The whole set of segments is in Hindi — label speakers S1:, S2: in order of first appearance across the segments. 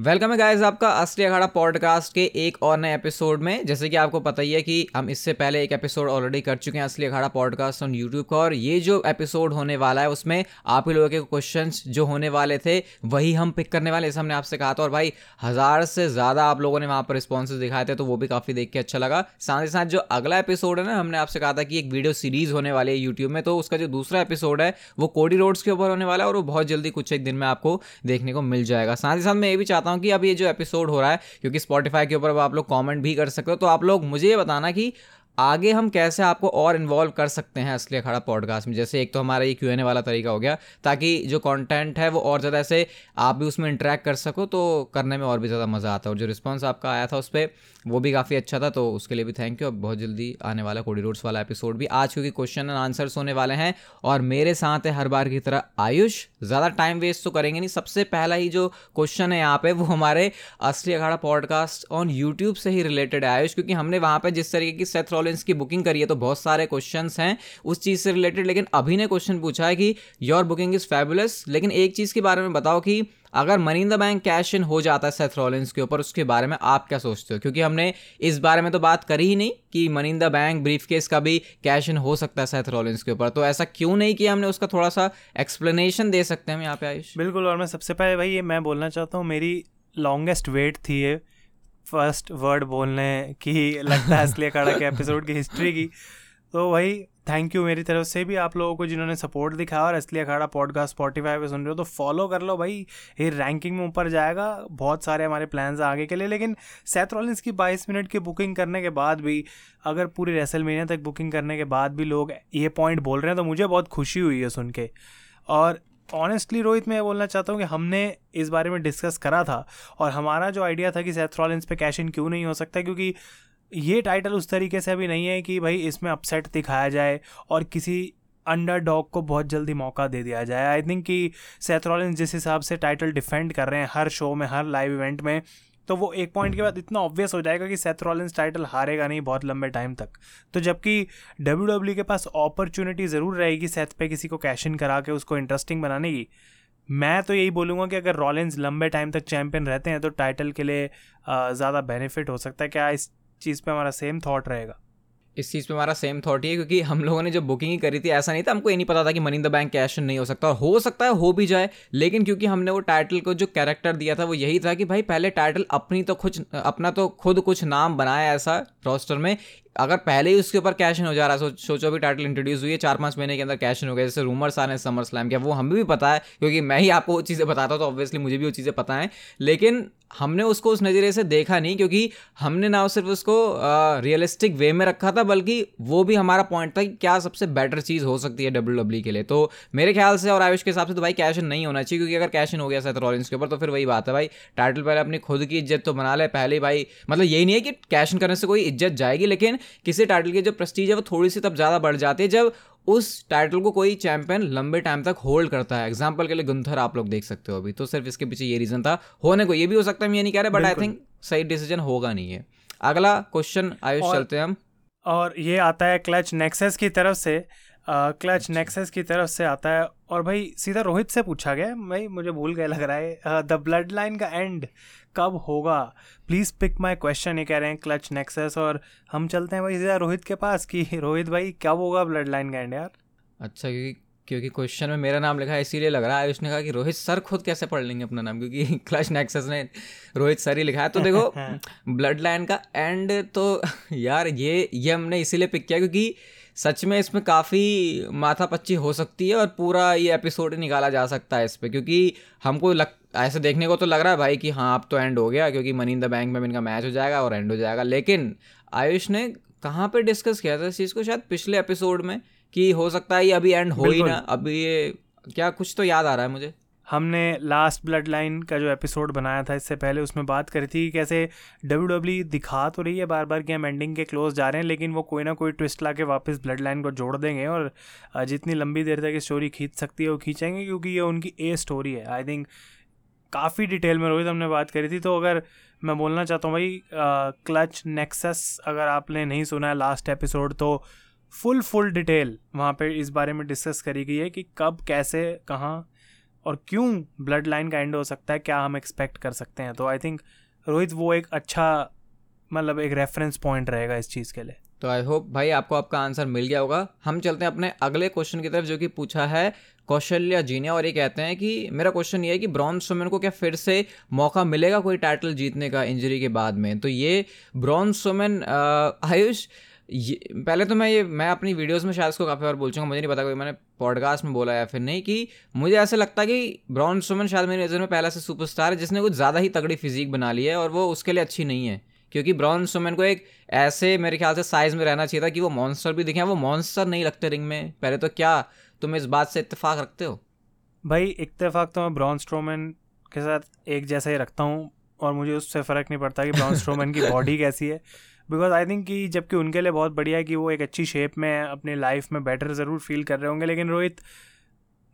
S1: वेलकम है गाइस आपका असली अखाड़ा पॉडकास्ट के एक और नए एपिसोड में। जैसे कि आपको पता ही है कि हम इससे पहले एक एपिसोड ऑलरेडी कर चुके हैं असली अखाड़ा पॉडकास्ट ऑन यूट्यूब का, और ये जो एपिसोड होने वाला है, उसमें आप ही लोगों के क्वेश्चंस जो होने वाले थे, वही हम पिक करने वाले हमने आपसे कहा था। और भाई, हज़ार से ज़्यादा आप लोगों ने वहाँ पर रिस्पॉन्सेज दिखाए थे तो वो भी काफ़ी देख के अच्छा लगा। साथ ही साथ जो अगला एपिसोड है ना, हमने आपसे कहा था कि एक वीडियो सीरीज़ होने वाली है यूट्यूब में तो उसका जो दूसरा एपिसोड है, वो कोडी रोड्स के ऊपर होने वाला है, और वो बहुत जल्दी कुछ एक दिन में आपको देखने को मिल जाएगा। साथ ही साथ मैं ये भी चाहता हूँ कि अब ये जो एपिसोड एपिसोड हो रहा है, क्योंकि स्पॉटीफाई के ऊपर आप लोग कमेंट भी कर सकते हो तो आप लोग मुझे ये बताना कि आगे हम कैसे आपको और इन्वॉल्व कर सकते हैं असली अखाड़ा पॉडकास्ट में? जैसे एक तो हमारा ये क्यू एन ए वाला तरीका हो गया, ताकि जो कंटेंट है वो और ज़्यादा ऐसे आप भी उसमें इंटरेक्ट कर सको तो करने में और भी ज़्यादा मज़ा आता है। और जो रिस्पॉन्स आपका आया था उस पर वो भी काफ़ी अच्छा था तो उसके लिए भी थैंक यू अब बहुत जल्दी आने वाला कोडी रोड्स वाला एपिसोड भी आज, क्योंकि क्वेश्चन एंड आंसर्स होने वाले हैं। और मेरे साथ है हर बार की तरह आयुष। ज़्यादा टाइम वेस्ट तो करेंगे नहीं। सबसे पहला ही जो क्वेश्चन है यहाँ पे, वो हमारे असली अखाड़ा पॉडकास्ट ऑन यूट्यूब से ही रिलेटेड है आयुष, क्योंकि हमने वहाँ पर जिस तरीके की सेथ रॉलिंस की बुकिंग करी है तो बहुत सारे क्वेश्चन हैं उस चीज़ से रिलेटेड लेकिन अभी ने क्वेश्चन पूछा है कि योर बुकिंग इज़ फैबुलस लेकिन एक चीज़ के बारे में बताओ कि अगर money in the bank cash in हो जाता है सेथ रॉलिंस के ऊपर, उसके बारे में आप क्या सोचते हो? क्योंकि हमने इस बारे में तो बात करी ही नहीं कि money in the bank briefcase का भी कैश इन हो सकता है सेथ रॉलिंस के ऊपर। तो ऐसा क्यों नहीं किया हमने? उसका थोड़ा सा एक्सप्लेनेशन दे सकते हैं हम यहाँ पे, आयुष।
S2: बिल्कुल, और मैं सबसे पहले भाई ये मैं बोलना चाहता हूँ, मेरी लॉन्गेस्ट वेट थी ये फ़र्स्ट वर्ड बोलने की, लगता है इसलिए कड़ा के एपिसोड की हिस्ट्री की। तो वही थैंक यू मेरी तरफ़ से भी आप लोगों को जिन्होंने सपोर्ट दिखाया और असली अखाड़ा पॉडकास्ट स्पॉटीफाई पे सुन रहे हो तो फॉलो कर लो भाई। ये रैंकिंग में ऊपर जाएगा। बहुत सारे हमारे प्लान्स आगे के लिए, लेकिन सैथ की 22 मिनट की बुकिंग करने के बाद भी, अगर पूरी रेसल महीने तक बुकिंग करने के बाद भी लोग ये पॉइंट बोल रहे हैं तो मुझे बहुत खुशी हुई है सुन के। और ऑनेस्टली रोहित, मैं बोलना चाहता हूँ कि हमने इस बारे में डिस्कस करा था, और हमारा जो आइडिया था कि सैथ रॉलिंस पे कैश इन क्यों नहीं हो सकता, क्योंकि ये टाइटल उस तरीके से अभी नहीं है कि भाई इसमें अपसेट दिखाया जाए और किसी अंडर डॉग को बहुत जल्दी मौका दे दिया जाए। आई थिंक कि सेथ रॉलिंस जिस हिसाब से टाइटल डिफेंड कर रहे हैं हर शो में हर लाइव इवेंट में तो वो एक पॉइंट के बाद इतना ऑब्वियस हो जाएगा कि सेथ रॉलिंस टाइटल हारेगा नहीं बहुत लंबे टाइम तक। तो जबकि डब्ल्यू डब्ल्यू के पास अपॉर्चुनिटी ज़रूर रहेगी सेथ पे किसी को कैश इन करा के उसको इंटरेस्टिंग बनाने की। मैं तो यही बोलूँगा कि अगर रॉलिंस लंबे टाइम तक चैंपियन रहते हैं तो टाइटल के लिए ज़्यादा बेनिफिट हो सकता है। क्या इस चीज़ पे हमारा सेम थॉट रहेगा।
S1: इस चीज़ पे हमारा सेम थॉट ही है, क्योंकि हम लोगों ने जब बुकिंग ही करी थी, ऐसा नहीं था, हमको ये नहीं पता था कि money in the bank cash नहीं हो सकता हो सकता है, हो भी जाए, लेकिन क्योंकि हमने वो टाइटल को जो कैरेक्टर दिया था, वो यही था कि भाई, पहले टाइटल अपनी तो कुछ, अपना तो खुद कुछ नाम बनाया ऐसा रोस्टर में अगर पहले ही उसके ऊपर कैश इन हो जा रहा है, सोचो भी टाइटल इंट्रोड्यूस हुई है, चार पाँच महीने के अंदर कैश इन हो गया, जैसे रूमर्स आ रहे हैं समर स्लैम के, वो हमें भी पता है, क्योंकि मैं ही आपको वो चीज़ें बताता हूँ तो ऑब्वियसली मुझे भी वो चीज़ें पता है। लेकिन हमने उसको उस नज़रिए से देखा नहीं, क्योंकि हमने ना सिर्फ़ उसको रियलिस्टिक वे में रखा था, बल्कि वो भी हमारा पॉइंट था कि क्या सबसे बेटर चीज़ हो सकती है डब्ल्यू डब्ल्यू के लिए। तो मेरे ख्याल से और आयुष के हिसाब से तो भाई कैश इन नहीं होना चाहिए, क्योंकि अगर कैश इन हो गया सैथ रॉलिंस के ऊपर तो फिर वही बात है भाई टाइटल पहले अपनी खुद की इज़्ज़त तो बना ले, पहले भाई मतलब यही नहीं है कि कैश इन करने से कोई इज़्ज़त जाएगी, लेकिन किसी टाइटल की जो प्रस्टीज है वो थोड़ी सी तब ज़्यादा बढ़ जाती है जब उस टाइटल को कोई चैंपियन लंबे टाइम तक होल्ड करता है। एग्ज़ाम्पल के लिए गुंथर आप लोग देख सकते हो अभी। तो सिर्फ़ इसके पीछे ये रीज़न था। होने को ये भी हो सकता है मैं ये नहीं कह रहा बट आई थिंक सही डिसीज़न होगा नहीं है अगला क्वेश्चन आयुष चलते हैं हम।
S2: और ये आता है क्लच नेक्सेस की तरफ़ से। क्लच नेक्सेस की तरफ़ से आता है। और भाई सीधा रोहित से पूछा गया भाई मुझे भूल गया लग रहा है। द ब्लड लाइन का एंड कब होगा? प्लीज़ पिक माई क्वेश्चन ये कह रहे हैं क्लच नेक्सेस और हम चलते हैं भाई सीधा रोहित के पास कि रोहित भाई कब होगा ब्लड लाइन का एंड यार?
S1: अच्छा क्योंकि क्योंकि क्वेश्चन में मेरा नाम लिखा है इसीलिए लग रहा है उसने कहा कि रोहित सर खुद कैसे पढ़ लेंगे अपना नाम? क्योंकि क्लच नेक्सेस ने रोहित सर ही लिखा है। तो देखो ब्लड लाइन का एंड तो यार ये ये हमने इसीलिए पिक किया क्योंकि सच में इसमें काफ़ी माथा पच्ची हो सकती है और पूरा ये एपिसोड निकाला जा सकता है इस पर क्योंकि हमको लग ऐसे देखने को तो लग रहा है भाई कि हाँ अब तो एंड हो गया क्योंकि मनी इन द बैंक में इनका मैच हो जाएगा और एंड हो जाएगा। लेकिन आयुष ने कहाँ पे डिस्कस किया था इस चीज़ को? शायद पिछले एपिसोड में कि हो सकता है ये अभी एंड हो ही ना। अभी ये क्या कुछ तो याद आ रहा है मुझे।
S2: हमने लास्ट ब्लड लाइन का जो एपिसोड बनाया था इससे पहले उसमें बात करी थी कि कैसे डब्ल्यू डब्ल्यू दिखा तो रही है बार बार कि हम एंडिंग के क्लोज जा रहे हैं लेकिन वो कोई ना कोई ट्विस्ट ला के वापस ब्लड लाइन को जोड़ देंगे और जितनी लंबी देर तक ये स्टोरी खींच सकती है वो खींचेंगे क्योंकि ये उनकी ए स्टोरी है। आई थिंक काफ़ी डिटेल में रोहित हमने बात करी थी तो अगर मैं बोलना चाहता हूँ भाई क्लच नेक्सस अगर आपने नहीं सुना है लास्ट एपिसोड तो फुल फुल डिटेल वहाँ पे इस बारे में डिस्कस करी गई है कि कब, कैसे, कहाँ और क्यों ब्लड लाइन का एंड हो सकता है, क्या हम एक्सपेक्ट कर सकते हैं। तो आई थिंक रोहित वो एक अच्छा मतलब एक रेफरेंस पॉइंट रहेगा इस चीज़ के लिए।
S1: तो आई होप भाई आपको आपका आंसर मिल गया होगा। हम चलते हैं अपने अगले क्वेश्चन की तरफ़, जो कि पूछा है कौशल्या जी ने, और ये कहते हैं कि, मेरा क्वेश्चन ये है कि ब्रॉन्ज स्टोमन को क्या फिर से मौका मिलेगा कोई टाइटल जीतने का इंजरी के बाद में? तो ये ब्रॉन्ज स्टोमन आयुष, ये, पहले तो मैं ये, मैं अपनी वीडियोस में शायद इसको काफ़ी बार बोल चुका मुझे नहीं पता कोई मैंने पॉडकास्ट में बोला या फिर नहीं कि मुझे ऐसा लगता है कि ब्रॉन स्टोमन शायद मेरी नज़र में पहला से सुपरस्टार है, जिसने कुछ ज़्यादा ही तगड़ी फिजिक बना ली है और वो उसके लिए अच्छी नहीं है। क्योंकि ब्रॉन स्टोमन को एक ऐसे मेरे ख्याल से साइज़ में रहना चाहिए था कि वो मॉन्स्टर भी दिखे। वो मॉन्स्टर नहीं लगते रिंग में। पहले तो क्या तुम इस बात से इतफाक रखते हो?
S2: भाई इतफाक तो मैं ब्रॉन स्ट्रोमैन के साथ एक जैसा ही रखता हूँ और मुझे उससे फ़र्क नहीं पड़ता कि ब्रॉन स्ट्रोमैन की बॉडी कैसी है। बिकॉज़ आई थिंक कि जबकि उनके लिए बहुत बढ़िया है कि वो एक अच्छी शेप में अपनी लाइफ में बेटर ज़रूर फील कर रहे होंगे लेकिन रोहित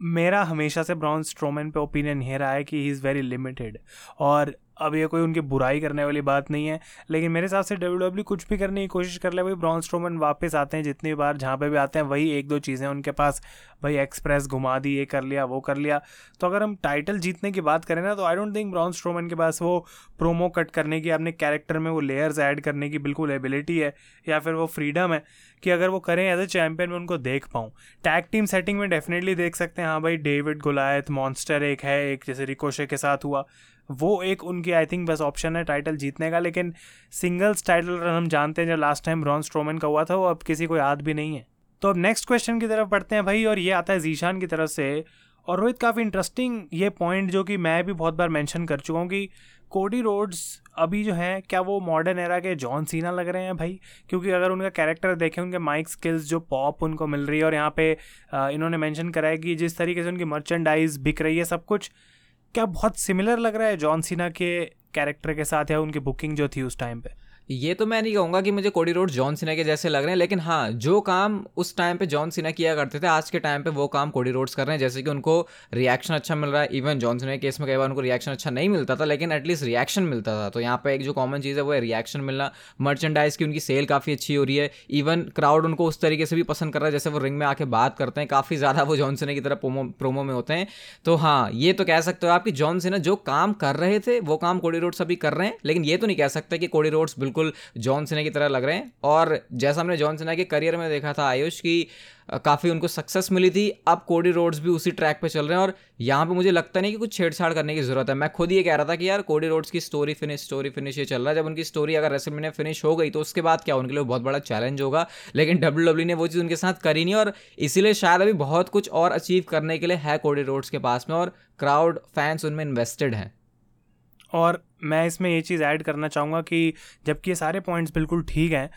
S2: मेरा हमेशा से ब्रॉन स्ट्रोमैन पे ओपिनियन ये रहा है कि ही इज़ वेरी लिमिटेड और अब ये कोई उनकी बुराई करने वाली बात नहीं है। लेकिन मेरे हिसाब से डब्ल्यू डब्ल्यू कुछ भी करने की कोशिश कर ले भाई ब्रॉन स्ट्रोमन वापस आते हैं जितनी बार जहाँ पे भी आते हैं, वही एक दो चीज़ें उनके पास, भाई एक्सप्रेस घुमा दी, ये कर लिया, वो कर लिया। तो अगर हम टाइटल जीतने की बात करें ना तो I don't think Braun Strowman के पास वो प्रोमो कट करने की, अपने कैरेक्टर में वो लेयर्स ऐड करने की बिल्कुल एबिलिटी है, या फिर वो फ्रीडम है कि अगर वो करें एज ए चैम्पियन में उनको देख पाऊँ। टैग टीम सेटिंग में डेफिनेटली देख सकते हैं हाँ भाई डेविड गुलायत मॉन्स्टर एक है, एक जैसे रिकोशे के साथ हुआ। वो एक उनकी आई थिंक बस ऑप्शन है टाइटल जीतने का, लेकिन सिंगल्स टाइटल रन हम जानते हैं, जब लास्ट टाइम ब्रॉन स्ट्रोमन का हुआ था, वो अब किसी को याद भी नहीं है। तो अब नेक्स्ट क्वेश्चन की तरफ़ पढ़ते हैं भाई, और ये आता है जीशान की तरफ़ से, और रोहित काफ़ी इंटरेस्टिंग ये पॉइंट जो कि मैं भी बहुत बार मेंशन कर चुका हूँ कि कोडी रोड्स अभी जो है, क्या वो मॉडर्न एरा के जॉन सीना लग रहे हैं भाई? क्योंकि अगर उनका कैरेक्टर देखें, उनके माइक स्किल्स जो पॉप उनको मिल रही है, और यहाँ पे इन्होंने मेंशन करा है कि जिस तरीके से उनकी मर्चेंडाइज बिक रही है सब कुछ क्या बहुत सिमिलर लग रहा है जॉन सीना के कैरेक्टर के साथ या उनकी बुकिंग जो थी उस टाइम पे?
S1: ये तो मैं नहीं कहूँगा कि मुझे कोडी रोड जॉन सिना के जैसे लग रहे हैं, लेकिन हाँ जो काम उस टाइम पे जॉन सिना किया करते थे, आज के टाइम पे वो काम कोडी रोड्स कर रहे हैं, जैसे कि उनको रिएक्शन अच्छा मिल रहा है इवन जॉन सिना के केस में कई बार उनको रिएक्शन अच्छा नहीं मिलता था, लेकिन एटलीस्ट रिएक्शन मिलता था। तो यहाँ पर एक जो कॉमन चीज़ है, वो है रिएक्शन मिलना मर्चेंडाइज की उनकी सेल काफ़ी अच्छी हो रही है इवन क्राउड उनको उस तरीके से भी पसंद कर रहा है, जैसे वो रिंग में आके बात करते हैं, काफ़ी ज़्यादा वो जॉन सिना की तरह प्रोमो में होते हैं। तो हाँ ये तो कह सकते हो आप कि जॉन सिना जो काम कर रहे थे, वो काम कोडी रोड्स अभी कर रहे हैं, लेकिन ये तो नहीं कह सकते कि कोडी रोड्स बिल्कुल जॉन सिन्हा की तरह लग रहे हैं। और जैसा हमने जॉन सिन्हा के करियर में देखा था, आयुष की काफ़ी उनको सक्सेस मिली थी। अब कोडी रोड्स भी उसी ट्रैक पे चल रहे हैं और यहाँ पे मुझे लगता नहीं कि कुछ छेड़छाड़ करने की ज़रूरत है। मैं खुद ये कह रहा था कि यार कोडी रोड्स की स्टोरी फिनिश स्टोरी फिनिश ये चल रहा है। जब उनकी स्टोरी अगर रेसलमी में फिनिश हो गई तो उसके बाद क्या उनके लिए बहुत बड़ा चैलेंज होगा? लेकिन डब्ल्यू डब्ल्यू ने वो चीज़ उनके साथ करी नहीं और इसीलिए शायद अभी बहुत कुछ और अचीव करने के लिए है कोडी रोड्स के पास में और क्राउड फैंस उनमें इन्वेस्टेड हैं।
S2: और मैं इसमें ये चीज़ ऐड करना चाहूँगा कि जबकि ये सारे पॉइंट्स बिल्कुल ठीक हैं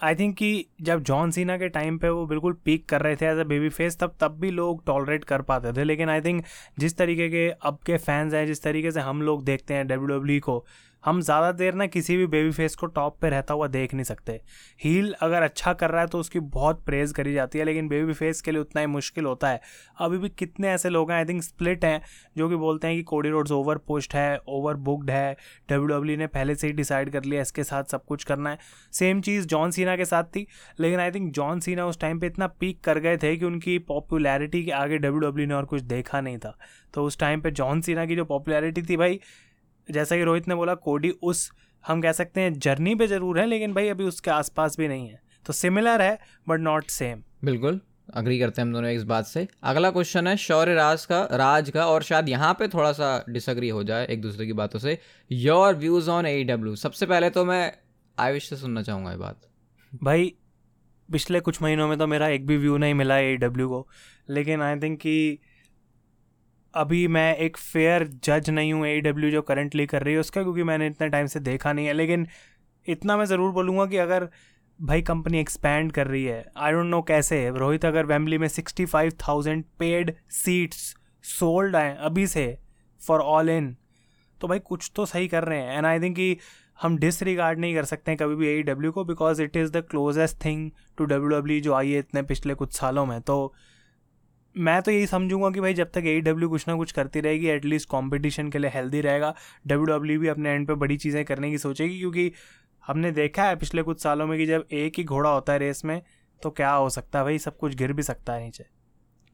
S2: आई थिंक कि जब जॉन सीना के टाइम पे वो बिल्कुल पीक कर रहे थे एज अ बेबी फेस तब तब भी लोग टॉलरेट कर पाते थे। लेकिन आई थिंक जिस तरीके के अब के फैंस हैं, जिस तरीके से हम लोग देखते हैं डब्ल्यू डब्ल्यू e को हम ज़्यादा देर ना किसी भी बेबी फेस को टॉप पे रहता हुआ देख नहीं सकते। हील अगर अच्छा कर रहा है तो उसकी बहुत प्रेज़ करी जाती है, लेकिन बेबी फेस के लिए उतना ही मुश्किल होता है। अभी भी कितने ऐसे लोग हैं आई थिंक स्प्लिट हैं, जो कि बोलते हैं कि कोडी रोड्स ओवर पोस्ट है ओवर बुकड है डब्ल्यू डब्ल्यू ने पहले से ही डिसाइड कर लिया, इसके साथ सब कुछ करना है। सेम चीज़ जॉन सीना के साथ थी, लेकिन आई थिंक जॉन सीना उस टाइम पर इतना पीक कर गए थे कि उनकी पॉपुलैरिटी के आगे डब्ल्यू डब्ल्यू ने और कुछ देखा नहीं था। तो उस टाइम पर जॉन सीना की जो पॉपुलैरिटी थी भाई जैसा कि रोहित ने बोला कोडी उस हम कह सकते हैं जर्नी पे ज़रूर है लेकिन भाई अभी उसके आसपास भी नहीं है। तो सिमिलर है बट नॉट सेम
S1: बिल्कुल अग्री करते हैं हम दोनों इस बात से। अगला क्वेश्चन है शौर्य राज का राज का और शायद यहाँ पे थोड़ा सा डिसअग्री हो जाए एक दूसरे की बातों से। Your views on A W सबसे पहले तो मैं आयुष से सुनना चाहूँगा ये बात।
S2: भाई पिछले कुछ महीनों में तो मेरा एक भी व्यू नहीं मिला ए डब्ल्यू को। लेकिन आई थिंक कि अभी मैं एक फेयर जज नहीं हूँ ए डब्ल्यू जो करंटली कर रही है उसका, क्योंकि मैंने इतने टाइम से देखा नहीं है। लेकिन इतना मैं ज़रूर बोलूँगा कि अगर भाई कंपनी एक्सपैंड कर रही है आई डोंट नो कैसे रोहित अगर वैमली में sixty five thousand paid seats sold आए अभी से फॉर ऑल इन तो भाई कुछ तो सही कर रहे हैं। एंड आई थिंक कि हम डिसरिगार्ड नहीं कर सकते हैं कभी भी ए डब्ल्यू को because it is the closest thing to W W जो आई है इतने पिछले कुछ सालों में। तो मैं तो यही समझूँगा कि भाई जब तक ए डब्ल्यू कुछ ना कुछ करती रहेगी एटलीस्ट कंपटीशन के लिए हेल्दी रहेगा। डब्ल्यू डब्ल्यू भी अपने एंड पे बड़ी चीज़ें करने की सोचेगी, क्योंकि हमने देखा है पिछले कुछ सालों में कि जब एक ही घोड़ा होता है रेस में तो क्या हो सकता है भाई? सब कुछ गिर भी सकता है नीचे।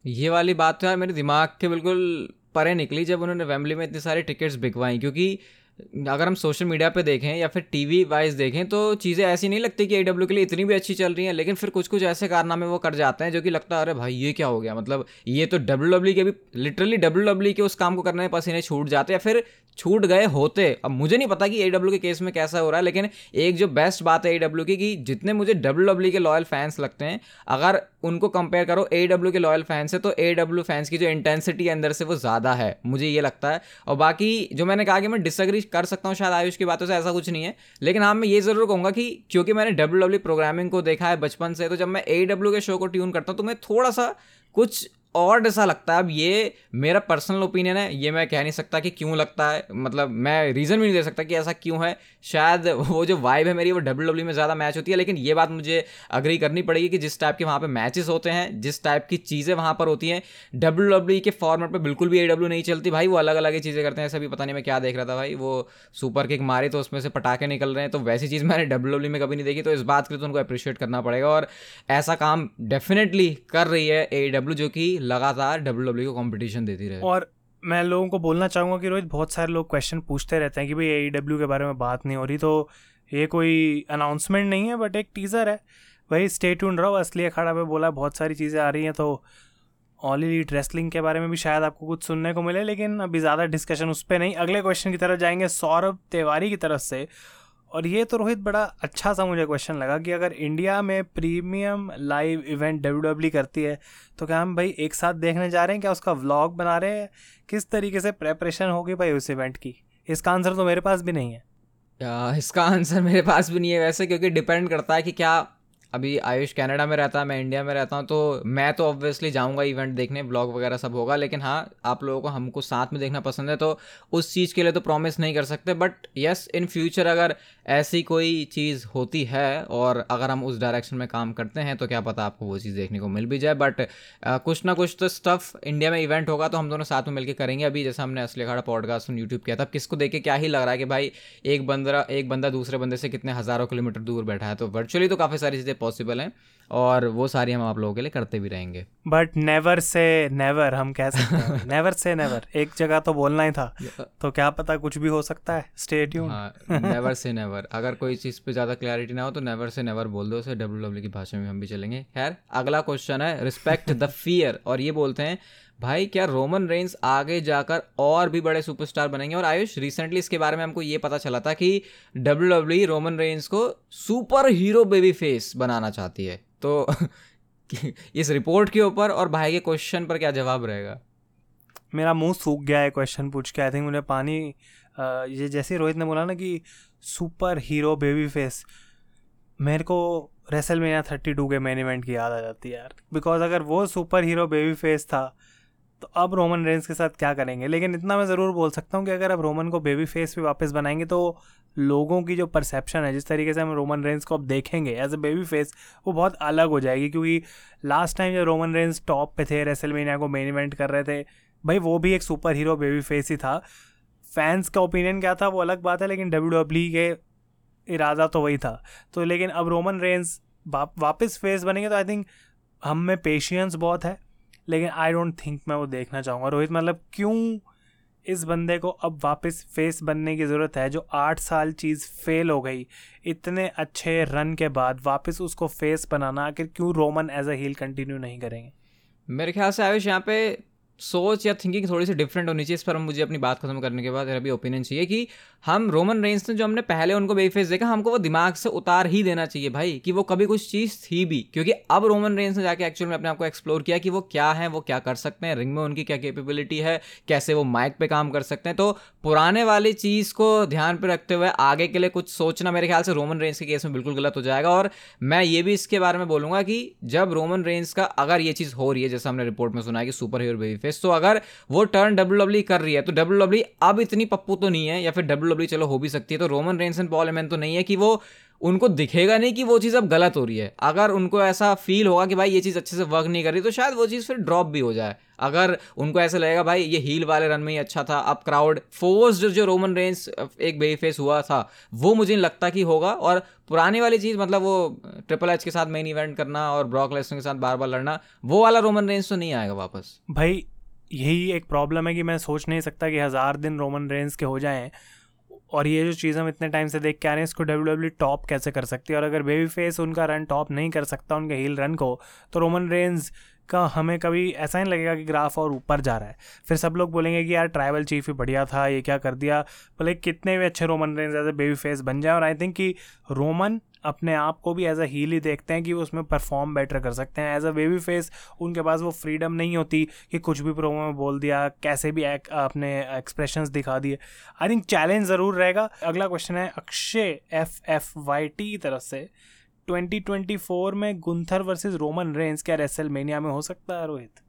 S1: ये वाली बात तो यार मेरे दिमाग के बिल्कुल परे निकली जब उन्होंने वेम्बली में इतनी सारी टिकट्स बिकवाई, क्योंकि अगर हम सोशल मीडिया पे देखें या फिर टीवी वाइज देखें तो चीज़ें ऐसी नहीं लगती कि ए के लिए इतनी भी अच्छी चल रही हैं, लेकिन फिर कुछ कुछ ऐसे कारनामे वो कर जाते हैं जो कि लगता है, अरे भाई, ये क्या हो गया? मतलब ये तो डब्ल्यू डब्ल्यू के भी लिटरली डब्ल्यू डब्ल्यू के उस काम को करने में पसीने छूट जाते हैं फिर छूट गए होते। अब मुझे नहीं पता कि एडब्ल्यू के केस में कैसा हो रहा है, लेकिन एक जो बेस्ट बात है ए की कि जितने मुझे डब्ल्यू के लॉयल फैंस लगते हैं, अगर उनको कंपेयर करो एडब्ल्यू के लॉयल फैंस से तो ए फैंस की जो इंटेंसिटी अंदर से वो ज़्यादा है, मुझे ये लगता है। और बाकी जो मैंने कहा कि मैं डिसग्री कर सकता हूँ शायद आयुष की बातों से, ऐसा कुछ नहीं है। लेकिन हाँ मैं ये ज़रूर कहूँगा कि क्योंकि मैंने डब्ल्यू डब्ल्यू प्रोग्रामिंग को देखा है बचपन से तो जब मैं ए के शो को ट्यून करता हूँ तो मैं थोड़ा सा कुछ और ऐसा लगता है। अब ये मेरा पर्सनल ओपिनियन है, ये मैं कह नहीं सकता कि क्यों लगता है। मतलब मैं रीज़न भी नहीं दे सकता कि ऐसा क्यों है। शायद वो जो वाइब है मेरी, वो डब्ल्यू डब्ल्यू में ज़्यादा मैच होती है। लेकिन ये बात मुझे अग्री करनी पड़ेगी कि जिस टाइप के वहाँ पर मैचेस होते हैं, जिस टाइप की चीज़ें वहाँ पर होती हैं डब्ल्यू डब्ल्यू के फॉर्मेट पर बिल्कुल भी ए डब्ल्यू नहीं चलती। भाई, वो अलग अलग ही चीज़ें करते हैं। ऐसा भी पता नहीं मैं क्या देख रहा था भाई। वो सुपर किक मारे तो उसमें से पटाखे निकल रहे हैं। तो वैसी चीज़ मैंने डब्ल्यू डब्ल्यू में कभी नहीं देखी। तो इस बात के लिए तो उनको अप्रिशिएट करना पड़ेगा। और ऐसा काम डेफिनेटली कर रही है ए डब्ल्यू जो कि लगातार डब्ल्यू डब्ल्यू को कॉम्पिटिशन देती रहे।
S2: और मैं लोगों को बोलना चाहूँगा कि रोहित, बहुत सारे लोग क्वेश्चन पूछते रहते हैं कि भाई ए डब्ल्यू के बारे में बात नहीं हो रही तो ये कोई अनाउंसमेंट नहीं है बट एक टीज़र है। वही स्टे ट्यून रहो, असली अखाड़ा पे बोला, बहुत सारी चीज़ें आ रही हैं तो ऑल लीड रेसलिंग के बारे में भी शायद आपको कुछ सुनने को मिले, लेकिन अभी ज़्यादा डिस्कशन उस पर नहीं। अगले क्वेश्चन की तरफ़ जाएँगे, सौरभ तिवारी की तरफ़ से। और ये तो रोहित बड़ा अच्छा सा मुझे क्वेश्चन लगा कि अगर इंडिया में premium live event W W करती है तो क्या हम भाई एक साथ देखने जा रहे हैं? क्या उसका व्लॉग बना रहे हैं? किस तरीके से प्रेपरेशन होगी भाई उस इवेंट की? इसका आंसर तो मेरे पास भी नहीं है।
S1: इसका आंसर मेरे पास भी नहीं है वैसे, क्योंकि डिपेंड करता है कि क्या अभी आयुष कनाडा में रहता है, मैं इंडिया में रहता हूँ तो मैं तो ऑब्वियसली जाऊँगा इवेंट देखने ब्लॉग वगैरह सब होगा, लेकिन हाँ आप लोगों को हमको साथ में देखना पसंद है तो उस चीज़ के लिए तो प्रॉमिस नहीं कर सकते बट यस इन फ्यूचर अगर ऐसी कोई चीज़ होती है, और अगर हम उस डायरेक्शन में काम करते हैं तो क्या पता आपको वो चीज़ देखने को मिल भी जाए बट कुछ ना कुछ तो स्टफ़ इंडिया में इवेंट होगा तो हम दोनों साथ में मिलकर करेंगे। अभी जैसे हमने असली अखाड़ा पॉडकास्ट यूट्यूब किया था किसको देख के क्या ही लग रहा है कि भाई एक बंदा एक बंदा दूसरे बंदे से कितने हज़ारों किलोमीटर दूर बैठा है तो वर्चुअली तो काफ़ी सारी चीज़ें पॉसिबल हैं और वो सारी हम आप लोगों के लिए करते भी रहेंगे।
S2: बट नेवर से नेवर हम कह सकते हैं। नेवर से नेवर एक जगह तो बोलना ही था। तो क्या पता कुछ भी हो सकता है state you
S1: never say never अगर कोई चीज़ पे ज़्यादा क्लैरिटी ना हो तो नेवर से नेवर बोल दो उसे। डब्ल्यू की भाषा में हम भी चलेंगे। खैर अगला क्वेश्चन है रिस्पेक्ट द फियर और ये बोलते हैं भाई, क्या रोमन रेंस आगे जाकर और भी बड़े सुपरस्टार बनेंगे? और आयुष रिसेंटली इसके बारे में हमको ये पता चला था कि डब्ल्यू डब्ल्यू रोमन रेंस को सुपर हीरो बेबी फेस बनाना चाहती है। तो इस रिपोर्ट के ऊपर और भाई के क्वेश्चन पर क्या जवाब रहेगा?
S2: मेरा मुँह सूख गया है क्वेश्चन पूछ के। आई थिंक उन्हें पानी ये जैसे रोहित ने बोला ना कि सुपर हीरो बेबी फेस मेरे को रेसल में थर्टी टू के मेन इवेंट की याद आ जाती है यार। बिकॉज़ अगर वो सुपर हीरो बेबी फेस था तो अब रोमन रेंस के साथ क्या करेंगे? लेकिन इतना मैं ज़रूर बोल सकता हूँ कि अगर अब रोमन को बेबी फेस भी वापस बनाएँगे तो लोगों की जो परसेप्शन है, जिस तरीके से हम रोमन रेंस को अब देखेंगे एज अ बेबी फेस वो बहुत अलग हो जाएगी। क्योंकि लास्ट टाइम जब रोमन रेंस टॉप पे थे रेसलमेनिया को मेन इवेंट कर रहे थे, भाई वो भी एक सुपर हीरो बेबी फेस ही था। फैंस का ओपिनियन क्या था? वो अलग बात है, लेकिन डब्ल्यू डब्ल्यू के इरादा तो वही था। तो लेकिन अब रोमन रेंस वापस फेस बनेंगे तो आई थिंक हम में पेशेंस बहुत है। लेकिन आई डोंट थिंक मैं वो देखना चाहूँगा। रोहित मतलब क्यों इस बंदे को अब वापस फेस बनने की ज़रूरत है, जो आठ साल चीज़ फेल हो गई, इतने अच्छे रन के बाद वापस उसको फेस बनाना, आखिर क्यों Roman as a heel continue नहीं करेंगे?
S1: मेरे ख्याल से आयुष, यहाँ पे सोच या थिंकिंग थोड़ी सी डिफरेंट होनी चाहिए। इस पर मुझे अपनी बात खत्म करने के बाद मेरा भी ओपिनियन चाहिए कि हम रोमन रेंस ने जो हमने पहले उनको बेफेस देखा, हमको वो दिमाग से उतार ही देना चाहिए भाई कि वो कभी कुछ चीज़ थी भी। क्योंकि अब रोमन रेंस ने जाके एक्चुअल में अपने आप को एक्सप्लोर किया कि वो क्या है, वो क्या कर सकते हैं रिंग में उनकी क्या कैपेबिलिटी है, कैसे वो माइक पे काम कर सकते हैं। तो पुराने वाली चीज़ को ध्यान पर रखते हुए आगे के लिए कुछ सोचना मेरे ख्याल से रोमन रेंस के केस में बिल्कुल गलत हो जाएगा। और मैं ये भी इसके बारे में बोलूँगा कि जब रोमन रेंस का अगर ये चीज़ हो रही है, जैसे हमने रिपोर्ट में सुना है कि सुपर हीरो बेबी फेस तो अगर वो टर्न डब्ल्यू डब्ल्यू कर रही है तो डब्ल्यू डब्ल्यू अब इतनी पप्पू तो नहीं है, या फिर डब्ल्यू डब्ल्यू चलो हो भी सकती है। तो रोमन रेंस एंड पॉल एमन तो नहीं है कि वो उनको दिखेगा नहीं कि वो चीज़ अब गलत हो रही है। अगर उनको ऐसा फील होगा कि भाई ये चीज़ अच्छे से वर्क नहीं कर रही तो शायद वो चीज़ फिर ड्रॉप भी हो जाए। अगर उनको ऐसा लगेगा, भाई ये हील वाले रन में ही अच्छा था, अब क्राउड फोर्स जो रोमन रेंस एक बे फेस हुआ था, वो मुझे नहीं लगता कि होगा। और पुरानी वाली चीज़ मतलब वो ट्रिपल एच के साथ मेन इवेंट करना और ब्रॉक लेसन के साथ बार बार लड़ना, वो वाला रोमन रेंस तो नहीं आएगा वापस।
S2: भाई, यही एक प्रॉब्लम है कि मैं सोच नहीं सकता कि हज़ार दिन रोमन रेंस के हो जाएँ। और ये जो चीज़ हम इतने टाइम से देख के आ रहे हैं, इसको डब्ल्यू डब्ल्यू टॉप कैसे कर सकती है? और अगर बेबी फेस उनका रन टॉप नहीं कर सकता, उनके हील रन को तो रोमन रेंज का हमें कभी ऐसा नहीं लगेगा कि ग्राफ और ऊपर जा रहा है। फिर सब लोग बोलेंगे कि यार ट्राइबल चीफ ही बढ़िया था, ये क्या कर दिया? बोले कितने भी अच्छे Roman Reigns as a baby face बन जाए, और आई थिंक कि रोमन अपने आप को भी एज अ हील ही देखते हैं कि वो उसमें परफॉर्म बेटर कर सकते हैं। एज अ बेबी फेस उनके पास वो फ्रीडम नहीं होती कि कुछ भी प्रोमो में बोल दिया कैसे भी एक, अपने एक्सप्रेशंस दिखा दिए। आई थिंक चैलेंज ज़रूर रहेगा। अगला क्वेश्चन है Akshay F F Y T की तरफ़ से। 2024 में गुंथर वर्सेस रोमन रेंस क्या रेसलमेनिया में हो सकता है रोहित?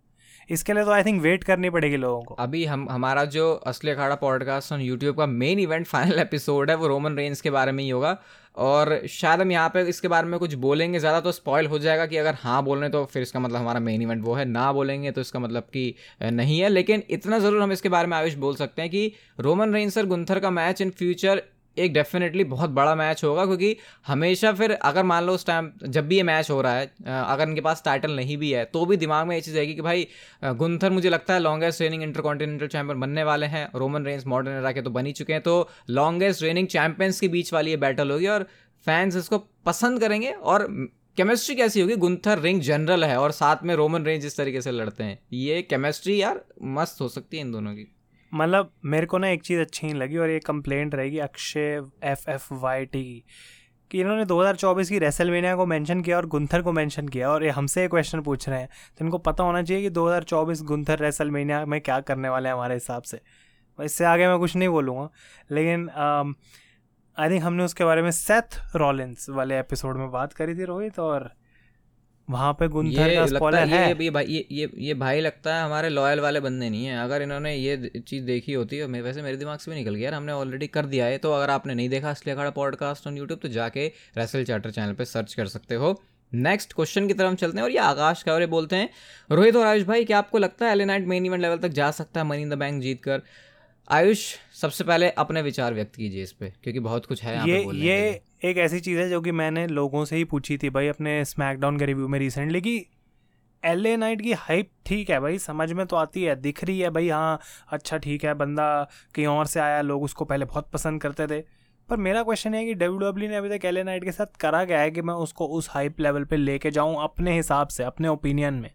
S2: इसके लिए तो आई थिंक वेट करनी पड़ेगी लोगों को।
S1: अभी हम, हमारा जो असली अखाड़ा पॉडकास्ट ऑन यूट्यूब का मेन इवेंट फाइनल एपिसोड है, वो रोमन रेंज के बारे में ही होगा। और शायद हम यहाँ पे इसके बारे में कुछ बोलेंगे, ज़्यादा तो स्पॉइल हो जाएगा कि अगर हाँ बोल रहे तो फिर इसका मतलब हमारा मेन इवेंट वो है, ना बोलेंगे तो इसका मतलब कि नहीं है। लेकिन इतना ज़रूर हम इसके बारे में आयुष बोल सकते हैं कि रोमन रेंस और गुंथर का मैच इन फ्यूचर एक डेफिनेटली बहुत बड़ा मैच होगा, क्योंकि हमेशा फिर अगर मान लो उस टाइम जब भी ये मैच हो रहा है अगर इनके पास टाइटल नहीं भी है तो भी दिमाग में ये चीज़ आएगी कि भाई गुंथर मुझे लगता है longest reigning intercontinental champion बनने वाले हैं रोमन रेंज मॉडर्न एरा के तो बन चुके हैं तो लॉन्गेस्ट रेनिंग चैंपियंस के बीच वाली ये बैटल होगी और फैंस इसको पसंद करेंगे और केमिस्ट्री कैसी होगी? गुंथर रिंग जनरल है और साथ में रोमन रेंज इस तरीके से लड़ते हैं। ये केमिस्ट्री यार मस्त हो सकती है इन दोनों की।
S2: मतलब मेरे को ना एक चीज़ अच्छी नहीं लगी और ये कंप्लेंट रहेगी Akshay F F Y T की, कि इन्होंने 2024 की रेसलमेनिया को मेंशन किया और गुंथर को मेंशन किया और ये हमसे क्वेश्चन पूछ रहे हैं। तो इनको पता होना चाहिए कि 2024 गुंथर रेसलमेनिया में क्या करने वाले हैं हमारे हिसाब से। इससे आगे मैं कुछ नहीं बोलूँगा, लेकिन आई थिंक हमने उसके बारे में सेथ रॉलिन्स वाले एपिसोड में बात करी थी रोहित और वहाँ पे गुंथर का स्पॉइलर है
S1: ये, ये भाई ये ये ये भाई लगता है हमारे लॉयल वाले बंदे नहीं है। अगर इन्होंने ये चीज़ देखी होती है वैसे मेरे दिमाग से भी निकल गया हमने ऑलरेडी कर दिया है तो अगर आपने नहीं देखा असली अखाड़ा पॉडकास्ट ऑन यूट्यूब तो जाके रेसल चार्टर चैनल पे सर्च कर सकते हो। नेक्स्ट क्वेश्चन की तरफ़ चलते हैं और ये आकाश का और ये बोलते हैं रोहित और आयुष भाई क्या आपको लगता है एलेनाइट मेन इवेंट लेवल तक जा सकता है मनी इन द बैंक जीत कर आयुष सबसे पहले अपने विचार व्यक्त कीजिए इस पे क्योंकि बहुत कुछ है
S2: ये ये एक ऐसी चीज़ है जो कि मैंने लोगों से ही पूछी थी भाई अपने स्मैकडाउन के रिव्यू में रिसेंटली कि एल ए नाइट की हाइप ठीक है भाई, समझ में तो आती है, दिख रही है भाई हाँ अच्छा ठीक है, बंदा कहीं और से आया, लोग उसको पहले बहुत पसंद करते थे। पर मेरा क्वेश्चन है कि डब्ल्यू डब्ल्यू ने अभी तक एल ए नाइट के साथ करा गया है कि मैं उसको उस हाइप लेवल पे लेके जाऊँ अपने हिसाब से, अपने ओपिनियन में?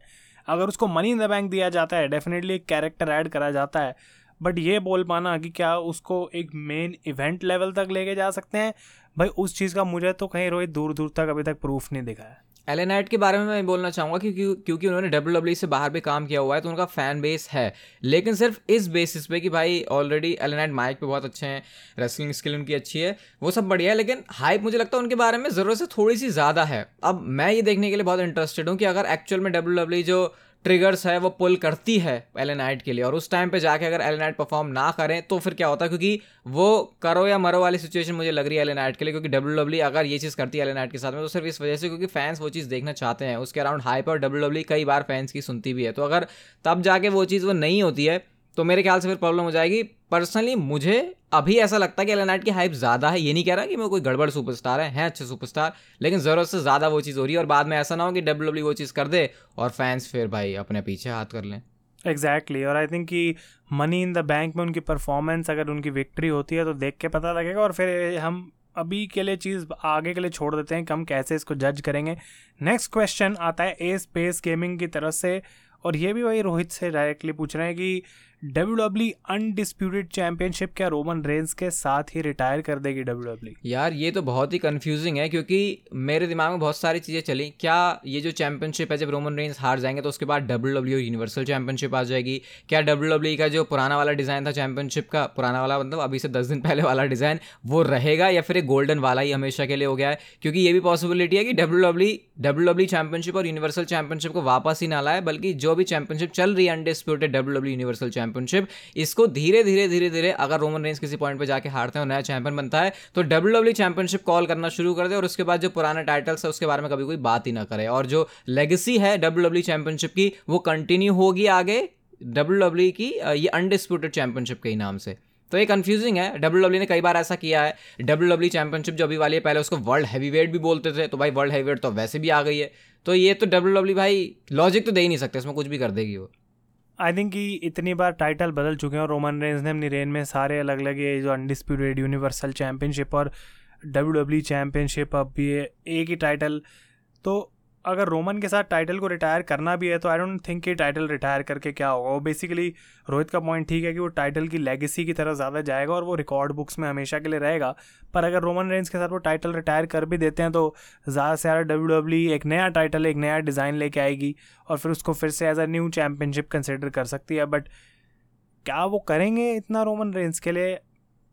S2: अगर उसको मनी इन द बैंक दिया जाता है डेफिनेटली एक कैरेक्टर ऐड करा जाता है बट ये बोल पाना कि क्या उसको एक मेन इवेंट लेवल तक लेके जा सकते हैं? भाई, उस चीज़ का मुझे तो कहीं रोहित दूर दूर तक अभी तक प्रूफ नहीं दिखा है।
S1: एलेनाइट के बारे में मैं बोलना चाहूँगा क्योंकि क्योंकि उन्होंने डब्ल्यू डब्ल्यू से बाहर भी काम किया हुआ है तो उनका फ़ैन बेस है। लेकिन सिर्फ़ इस बेसिस पे कि भाई ऑलरेडी एलेनाइट माइक पे बहुत अच्छे हैं रेसलिंग स्किल उनकी अच्छी है, वो सब बढ़िया है, लेकिन हाइप मुझे लगता है उनके बारे में ज़रूरत से थोड़ी सी ज़्यादा है। अब मैं ये देखने के लिए बहुत इंटरेस्टेड हूँ कि अगर एक्चुअल में डब्ल्यू डब्ल्यू जो ट्रिगर्स है, वो पुल करती है एलेनाइट के लिए। और उस टाइम पे जाके अगर एलेनाइट परफॉर्म ना करें तो फिर क्या होता है? क्योंकि वो करो या मरो वाली सिचुएशन मुझे लग रही है एलेनाइट के लिए, क्योंकि डब्ल्यू डब्ल्यू e अगर ये चीज़ करती है एलेनाइट के साथ में तो सिर्फ़ इस वजह से क्योंकि फैंस वो चीज़ देखना चाहते हैं। उसके अराउंड हाइप और डब्ल्यू डब्ल्यू कई बार फैंस की सुनती भी है। तो अगर तब जाके वो चीज़ वो नहीं होती है तो मेरे ख्याल से फिर प्रॉब्लम हो जाएगी। पर्सनली मुझे अभी ऐसा लगता है कि एलेनाइट की हाइप ज़्यादा है ये नहीं कह रहा कि मैं कोई गड़बड़ सुपरस्टार है, हैं अच्छे सुपरस्टार लेकिन ज़रूरत से ज़्यादा वो चीज़ हो रही है और बाद में ऐसा ना हो कि डब्ल्यू वो चीज़ कर दे और फैंस फिर भाई अपने पीछे हाथ कर लें
S2: एग्जैक्टली. और आई थिंक कि मनी इन द बैंक में उनकी परफॉर्मेंस अगर उनकी विक्ट्री होती है तो देख के पता लगेगा और फिर हम अभी के लिए चीज़ आगे के लिए छोड़ देते हैं कि हम कैसे इसको जज करेंगे नेक्स्ट क्वेश्चन आता है ए स्पेस गेमिंग की तरफ़ से और ये भी वही रोहित से डायरेक्टली पूछ रहे हैं कि डब्ल्यू डब्ल्यू अनडिस्प्यूटेड चैंपियनशिप क्या रोमन रेंस के साथ ही रिटायर कर देगी डब्ल्यू डब्ल्यू
S1: यार, ये तो बहुत ही कंफ्यूजिंग है, क्योंकि मेरे दिमाग में बहुत सारी चीज़ें चली। क्या ये जो चैंपियनशिप है, जब रोमन रेंस हार जाएँगे तो उसके बाद डब्ल्यू डब्ल्यू यूनिवर्सल चैंपियनशिप आ जाएगी? क्या डब्ल्यू डब्ल्यू का जो पुराना वाला डिज़ाइन था चैंपियनशिप का, पुराना वाला मतलब अभी से दस दिन पहले वाला डिज़ाइन वो रहेगा या फिर एक गोल्डन वाला ही हमेशा के लिए हो गया है? क्योंकि ये भी पॉसिबिलिटी है कि W W W W championship और यूनिवर्सल चैंपियनशिप को वापस ही ना लाए, बल्कि जो भी चैंपियनशिप चल रही है undisputed W W universal championship. इसको धीरे धीरे धीरे धीरे अगर रोमन रेंज किसी पॉइंट पर जाके हारते हैं और नया चैंपियन बनता है तो डब्ल्यू डब्ल्यू चैंपियनशिप कॉल करना शुरू कर दे और उसके बाद जो पुराने टाइटल्स है, उसके बारे में कभी कोई बात ही ना करे। और जो लेगेसी है डब्ल्यू डब्ल्यू चैंपियनशिप की, वो कंटिन्यू होगी आगे डब्ल्यू डब्ल्यू की ये अनडिस्प्यूटेड चैंपियनशिप के ही नाम से। तो ये कंफ्यूजिंग है। डब्ल्यू डब्ल्यू ने कई बार ऐसा किया है। डब्ल्यू डब्ल्यू चैंपियनशिप जो अभी वाली है, पहले उसको वर्ल्ड हैवीवेट भी बोलते थे तो भाई वर्ल्ड हैवीवेट तो वैसे भी आ गई है। तो ये तो डब्ल्यू डब्ल्यू भाई लॉजिक तो दे ही नहीं सकते, इसमें कुछ भी कर देगी वो।
S2: आई थिंक कि इतनी बार टाइटल बदल चुके हैं और रोमन रेंज ने अपनी रेन में सारे अलग अलग ये जो अनडिस्प्यूटेड यूनिवर्सल चैम्पियनशिप और डब्ल्यू डब्ल्यू चैम्पियनशिप अब भी एक ही टाइटल तो अगर रोमन के साथ टाइटल को रिटायर करना भी है तो आई डोंट थिंक कि टाइटल रिटायर करके क्या होगा। वो बेसिकली रोहित का पॉइंट ठीक है कि वो टाइटल की लेगेसी की तरफ़ ज़्यादा जाएगा और वो रिकॉर्ड बुक्स में हमेशा के लिए रहेगा। पर अगर रोमन रेंज के साथ वो टाइटल रिटायर कर भी देते हैं तो ज़्यादा से ज़्यादा डब्ल्यू डब्ल्यू एक नया टाइटल एक नया डिज़ाइन लेके आएगी और फिर उसको फिर से as a new championship consider कर सकती है। बट क्या वो करेंगे इतना रोमन रेंज के लिए?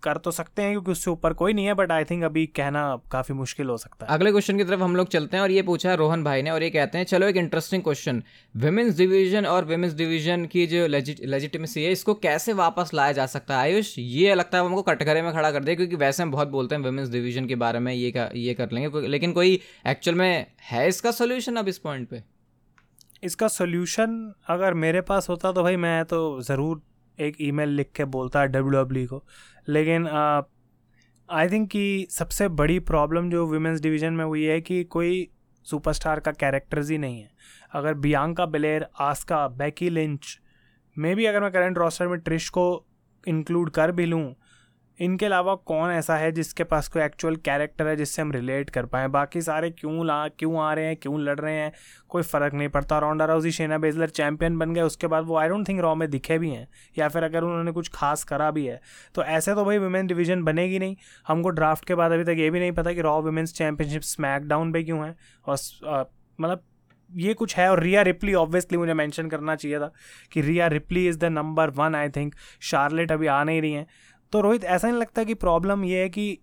S2: कर तो सकते हैं क्योंकि उससे ऊपर कोई नहीं है बट आई थिंक अभी कहना काफ़ी मुश्किल हो सकता है।
S1: अगले क्वेश्चन की तरफ़ हम लोग चलते हैं और ये पूछा है रोहन भाई ने और ये कहते हैं चलो एक इंटरेस्टिंग क्वेश्चन विमेंस डिवीज़न और विमेंस डिवीज़न की जो लेजिटिमेसी है इसको कैसे वापस लाया जा सकता है? आयुष ये लगता है हमको कटघरे में खड़ा कर दे क्योंकि वैसे हम बहुत बोलते हैं विमेंस डिवीज़न के बारे में ये कर, ये कर लेंगे लेकिन कोई एक्चुअल में है इसका सोल्यूशन अब इस पॉइंट पे?
S2: इसका सोल्यूशन अगर मेरे पास होता तो भाई मैं तो ज़रूर एक ईमेल लिख के बोलता है डब्ल्यू डब्ल्यू को। लेकिन आई थिंक कि सबसे बड़ी प्रॉब्लम जो वुमेंस डिवीज़न में हुई है कि कोई सुपरस्टार का कैरेक्टर्स ही नहीं है। अगर Bianca Belair Asuka Becky Lynch मे भी अगर मैं करंट रोस्टर में ट्रिश को इंक्लूड कर भी लूँ इनके अलावा कौन ऐसा है जिसके पास कोई एक्चुअल कैरेक्टर है जिससे हम रिलेट कर पाएँ? बाकी सारे क्यों ला, क्यों आ रहे हैं, क्यों लड़ रहे हैं, कोई फ़र्क नहीं पड़ता। Ronda Rousey Shayna Baszler champion बन गए, उसके बाद वो आई डोंट थिंक रॉ में दिखे भी हैं, या फिर अगर उन्होंने कुछ खास करा भी है तो ऐसे तो भाई वुमेन डिवीज़न बनेगी नहीं। हमको ड्राफ्ट के बाद अभी तक ये भी नहीं पता कि Raw women's championship smack down पे क्यों है, और मतलब ये कुछ है, और रिया रिप्ली ऑब्वियसली मुझे मेंशन करना चाहिए था कि Rhea Ripley is the number one I think Charlotte अभी आ नहीं रही हैं। तो रोहित, ऐसा नहीं लगता कि प्रॉब्लम ये है कि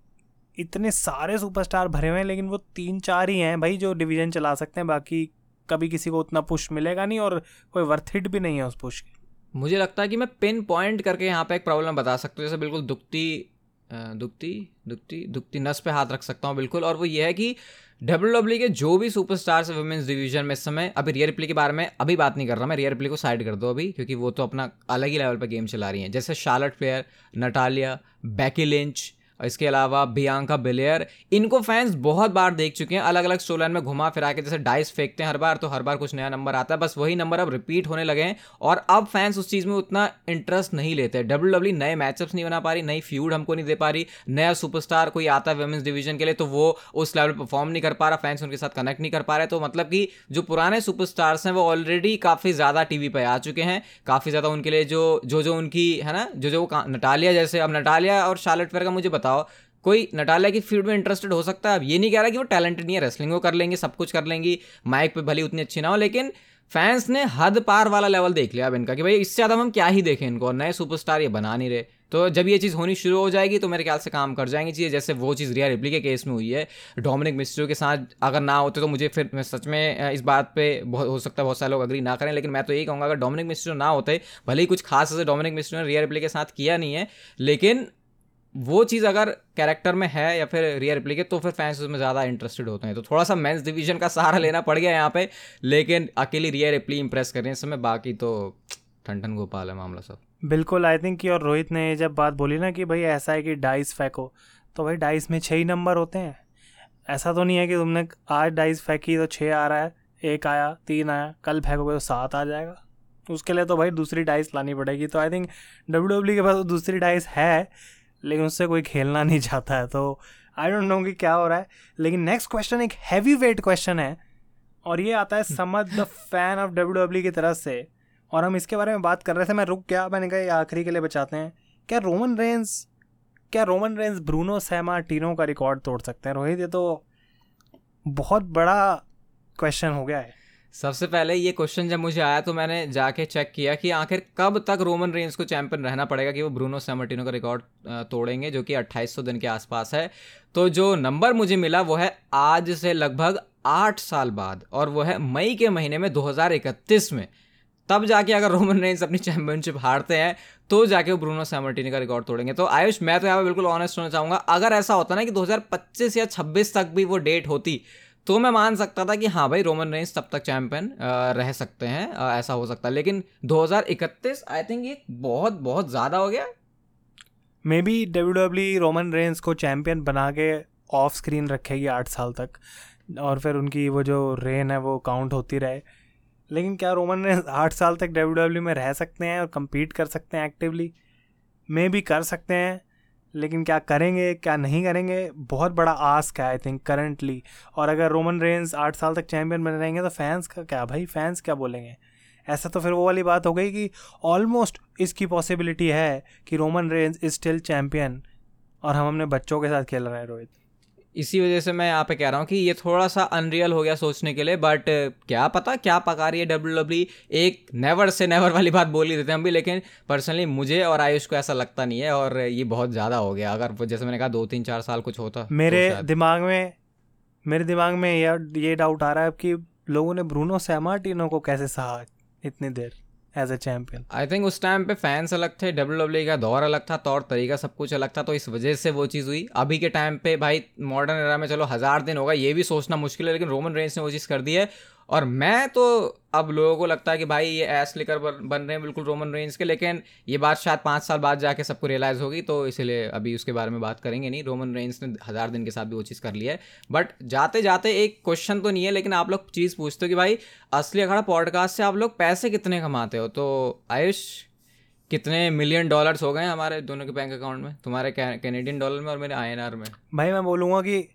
S2: इतने सारे सुपरस्टार भरे हुए हैं, लेकिन वो तीन चार ही हैं भाई जो डिवीज़न चला सकते हैं, बाकी कभी किसी को उतना पुश मिलेगा नहीं और कोई वर्थ हिट भी नहीं है उस पुश की।
S1: मुझे लगता है कि मैं पिन पॉइंट करके यहाँ पे एक प्रॉब्लम बता सकता हूँ, जैसे बिल्कुल दुखती दुखती दुखती दुखती नस पे हाथ रख सकता हूँ, बिल्कुल। और वो ये है कि डब्ल्यू डब्ल्यू के जो भी सुपर स्टार्स वुमेंस डिवीज़न में इस समय, अभी रियर प्ले के बारे में अभी बात नहीं कर रहा, मैं रियर प्ले को साइड कर दो अभी, क्योंकि वो तो अपना अलग ही लेवल पर गेम चला रही हैं। जैसे Charlotte Flair Natalya Becky Lynch इसके अलावा बियांका बिलेयर, इनको फैंस बहुत बार देख चुके हैं अलग अलग स्टोलाइन में घुमा फिरा के, जैसे डाइस फेंकते हैं हर बार तो हर बार कुछ नया नंबर आता है, बस वही नंबर अब रिपीट होने लगे हैं, और अब फैंस उस चीज़ में उतना इंटरेस्ट नहीं लेते डब्ल्यू डब्ल्यू नए मैचअप्स नहीं बना पा रही, नई फ्यूड हमको नहीं दे पा रही, नया सुपरस्टार कोई आता है वेमेंस डिवीज़न के लिए तो वो उस लेवल परफॉर्म नहीं कर पा रहा फैंस उनके साथ कनेक्ट नहीं कर पा रहे तो मतलब कि जो पुराने सुपरस्टार्स हैं, वो ऑलरेडी काफ़ी ज़्यादा टीवी पे आ चुके हैं, काफ़ी ज़्यादा उनके लिए जो जो जो उनकी, है ना, जो जो नटालिया जैसे, अब नटालिया और शार्लेट फेयर का मुझे बताओ। कोई नटालिया की फ़ील्ड में इंटरेस्टेड हो सकता है? अब ये नहीं कह रहा कि वो टैलेंटेड नहीं है रेसलिंग वो कर लेंगे, सब कुछ कर लेंगी माइक पे भली उतनी अच्छी ना हो, लेकिन फैंस ने हद पार वाला लेवल देख लिया अब इनका कि भाई इससे ज़्यादा हम क्या ही देखें इनको नए सुपरस्टार ये बना नहीं रहे। तो जब ये चीज़ होनी शुरू हो जाएगी तो मेरे ख्याल से काम कर जाएँगी चीज़, जैसे वो चीज़ रिया रिप्ली के केस में हुई है। डोमिनिक मिस्ट्रो के साथ अगर ना होते तो मुझे फिर, मैं सच में इस बात पे बहुत, हो सकता है बहुत सारे लोग अग्री ना करें, लेकिन मैं तो यही कहूँगा, अगर डोमिनिक मिस्ट्रो ना होते, भले ही कुछ खास ऐसे डोमिनिक मिस्ट्रो ने रिया रिप्ली के साथ किया नहीं है, लेकिन वो चीज़ अगर कैरेक्टर में है या फिर रियर प्ले के तो फिर फैंस उसमें ज़्यादा इंटरेस्टेड होते हैं। तो थोड़ा सा मेंस डिवीज़न का सहारा लेना पड़ गया यहाँ पे, लेकिन अकेली रियर रिप्ली इंप्रेस कर रही है इस समय, बाकी तो ठंडन गोपाल है मामला सब।
S2: बिल्कुल आई थिंक कि और रोहित ने जब बात बोली ना कि भाई ऐसा है कि डाइस फेंको तो भाई डाइस में छः ही नंबर होते हैं। ऐसा तो नहीं है कि तुमने आज डाइस फेंकी तो छः आ रहा है, एक आया, तीन आया, कल फेंकोगे तो सात आ जाएगा। उसके लिए तो भाई दूसरी डाइस लानी पड़ेगी। तो आई थिंक डब्ल्यू डब्ल्यू के पास तो दूसरी डाइस है लेकिन उससे कोई खेलना नहीं चाहता है तो आई डोंट नो कि क्या हो रहा है। लेकिन नेक्स्ट क्वेश्चन एक हैवी वेट क्वेश्चन है और ये आता है समझ the fan of W W की तरफ़ से। और हम इसके बारे में बात कर रहे थे मैं रुक गया मैंने कहा ये आखिरी के लिए बचाते हैं। क्या रोमन रेंस क्या Roman Reigns Bruno Sammartino का रिकॉर्ड तोड़ सकते हैं? रोहित ये तो बहुत बड़ा क्वेश्चन हो गया है।
S1: सबसे पहले ये क्वेश्चन जब मुझे आया तो मैंने जाके चेक किया कि आखिर कब तक रोमन रेंज को चैंपियन रहना पड़ेगा कि वो ब्रूनो सैमर्टिनो का रिकॉर्ड तोड़ेंगे, जो कि 2800 दिन के आसपास है। तो जो नंबर मुझे मिला वो है आज से लगभग आठ साल बाद और वो है मई के महीने में 2031 में। तब जाके अगर रोमन रेंज अपनी चैंपियनशिप हारते हैं तो जाके वो ब्रूनो सैमर्टिनी का रिकॉर्ड तोड़ेंगे। तो आयुष, मैं तो यहाँ पर बिल्कुल ऑनेस्ट होना चाहूँगा, अगर ऐसा होता ना कि 2025 या 26 तक भी वो डेट होती तो मैं मान सकता था कि हाँ भाई रोमन रेंज तब तक चैंपियन रह सकते हैं ऐसा हो सकता है। लेकिन 2031 आई थिंक ये बहुत बहुत ज़्यादा हो गया।
S2: Maybe W W Roman Reigns को चैंपियन बना के ऑफ़ स्क्रीन रखेगी आठ साल तक, और फिर उनकी वो जो रेन है वो काउंट होती रहे। लेकिन क्या रोमन रेंस आठ साल तक डब्ल्यू में रह सकते हैं और कम्पीट कर सकते हैं एक्टिवली मे भी कर सकते हैं। लेकिन क्या करेंगे, क्या नहीं करेंगे, बहुत बड़ा आस्क है आई थिंक करंटली और अगर रोमन रेंस आठ साल तक चैम्पियन बने रहेंगे तो फैंस का क्या भाई? फैंस क्या बोलेंगे? ऐसा तो फिर वो वाली बात हो गई कि ऑलमोस्ट इसकी पॉसिबिलिटी है कि Roman Reigns is still champion और हम अपने बच्चों के साथ खेल रहे हैं, रोहित।
S1: इसी वजह से मैं यहाँ पे कह रहा हूँ कि ये थोड़ा सा अनरियल हो गया सोचने के लिए बट क्या पता क्या पका रही है डब्ल्यू डब्ल्यू? एक नेवर से नेवर वाली बात बोल ही देते हैं हम भी लेकिन पर्सनली मुझे और आयुष को ऐसा लगता नहीं है और ये बहुत ज़्यादा हो गया अगर जैसे मैंने कहा दो तीन चार साल कुछ होता
S2: तो मेरे तो दिमाग में मेरे दिमाग में ये डाउट आ रहा है कि लोगों ने ब्रूनो सैमार्टिनो को कैसे सहा इतनी देर as a champion
S1: I think उस टाइम पे फैंस अलग थे डब्ल्यू डब्ल्यू e का दौर अलग था, तौर तरीका सब कुछ अलग था तो इस वजह से वो चीज़ हुई। अभी के टाइम पे भाई मॉडर्न एरा में चलो, हज़ार दिन होगा ये भी सोचना मुश्किल है, लेकिन रोमन रेंज ने वो चीज़ कर दी है। और मैं तो अब लोगों को लगता है कि भाई ये एस लेकर बन रहे हैं बिल्कुल रोमन रेंज के, लेकिन ये बात शायद पाँच साल बाद जाके सबको रियलाइज़ होगी तो इसीलिए अभी उसके बारे में बात करेंगे नहीं। रोमन रेंज ने हज़ार दिन के साथ भी वो चीज़ कर लिया है। बट जाते जाते एक क्वेश्चन तो नहीं है, लेकिन आप लोग चीज़ पूछते हो कि भाई, असली अखाड़ा पॉडकास्ट से आप लोग पैसे कितने कमाते हो? तो आयुष, कितने मिलियन डॉलर्स हो गए हमारे दोनों के बैंक अकाउंट में? तुम्हारे कैनेडियन डॉलर में और मेरे INR में।
S2: भाई मैं बोलूँगा कि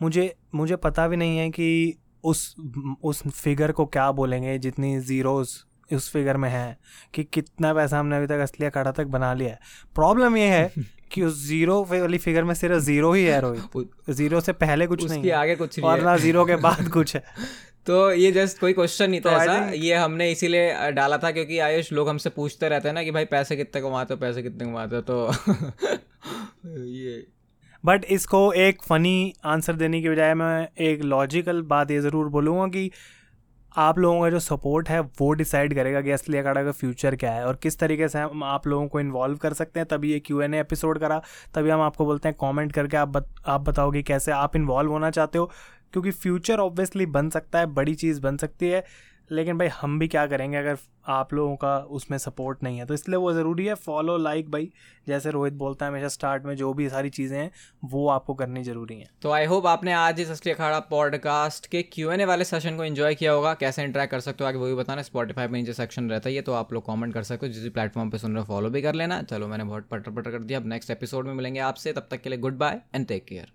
S2: मुझे मुझे पता भी नहीं है कि उस उस फिगर को क्या बोलेंगे जितनी ज़ीरोज़ उस फिगर में है कि कितना पैसा हमने अभी तक असलिया काटा तक बना लिया है। प्रॉब्लम ये है कि उस ज़ीरो वाली फिगर में सिर्फ़ ज़ीरो ही है रोहित ज़ीरो से पहले कुछ नहीं
S1: आगे कुछ
S2: और ना ज़ीरो के बाद कुछ है।
S1: तो ये जस्ट कोई क्वेश्चन नहीं था तो ऐसा। ये हमने इसीलिए डाला था क्योंकि आयुष लोग हमसे पूछते रहते हैं ना कि भाई पैसे कितने कमाते हो पैसे कितने कमाते हो? तो
S2: बट इसको एक फ़नी आंसर देने की बजाय मैं एक लॉजिकल बात ये ज़रूर बोलूँगा कि आप लोगों का जो सपोर्ट है वो डिसाइड करेगा कि असली अखाड़ा का फ्यूचर क्या है और किस तरीके से हम आप लोगों को इन्वॉल्व कर सकते हैं। तभी ये क्यू एन एपिसोड करा तभी हम आपको बोलते हैं कमेंट करके आप बत, आप बताओगे कैसे आप इन्वॉल्व होना चाहते हो। क्योंकि फ्यूचर ऑब्वियसली बन सकता है बड़ी चीज़ बन सकती है। लेकिन भाई हम भी क्या करेंगे अगर आप लोगों का उसमें सपोर्ट नहीं है? तो इसलिए वो ज़रूरी है फॉलो लाइक भाई। जैसे रोहित बोलता है हमेशा स्टार्ट में जो भी सारी चीज़ें हैं, वो आपको करनी ज़रूरी हैं।
S1: तो आई होप आपने आज इस असली अखाड़ा पॉडकास्ट के क्यू एन ए वाले सेशन को इन्जॉय किया होगा। कैसे इंटरेक्ट कर सकते हो, आगे वो भी बताना। स्पॉटीफाई में नीचे सेक्शन रहता है तो आप लोग कॉमेंट कर सकते हो। जिस प्लेटफॉर्म पर सुन रहे हो फॉलो भी कर लेना। चलो, मैंने बहुत पटर पटर कर दिया। अब नेक्स्ट एपिसोड में मिलेंगे आपसे। तब तक के लिए goodbye and take care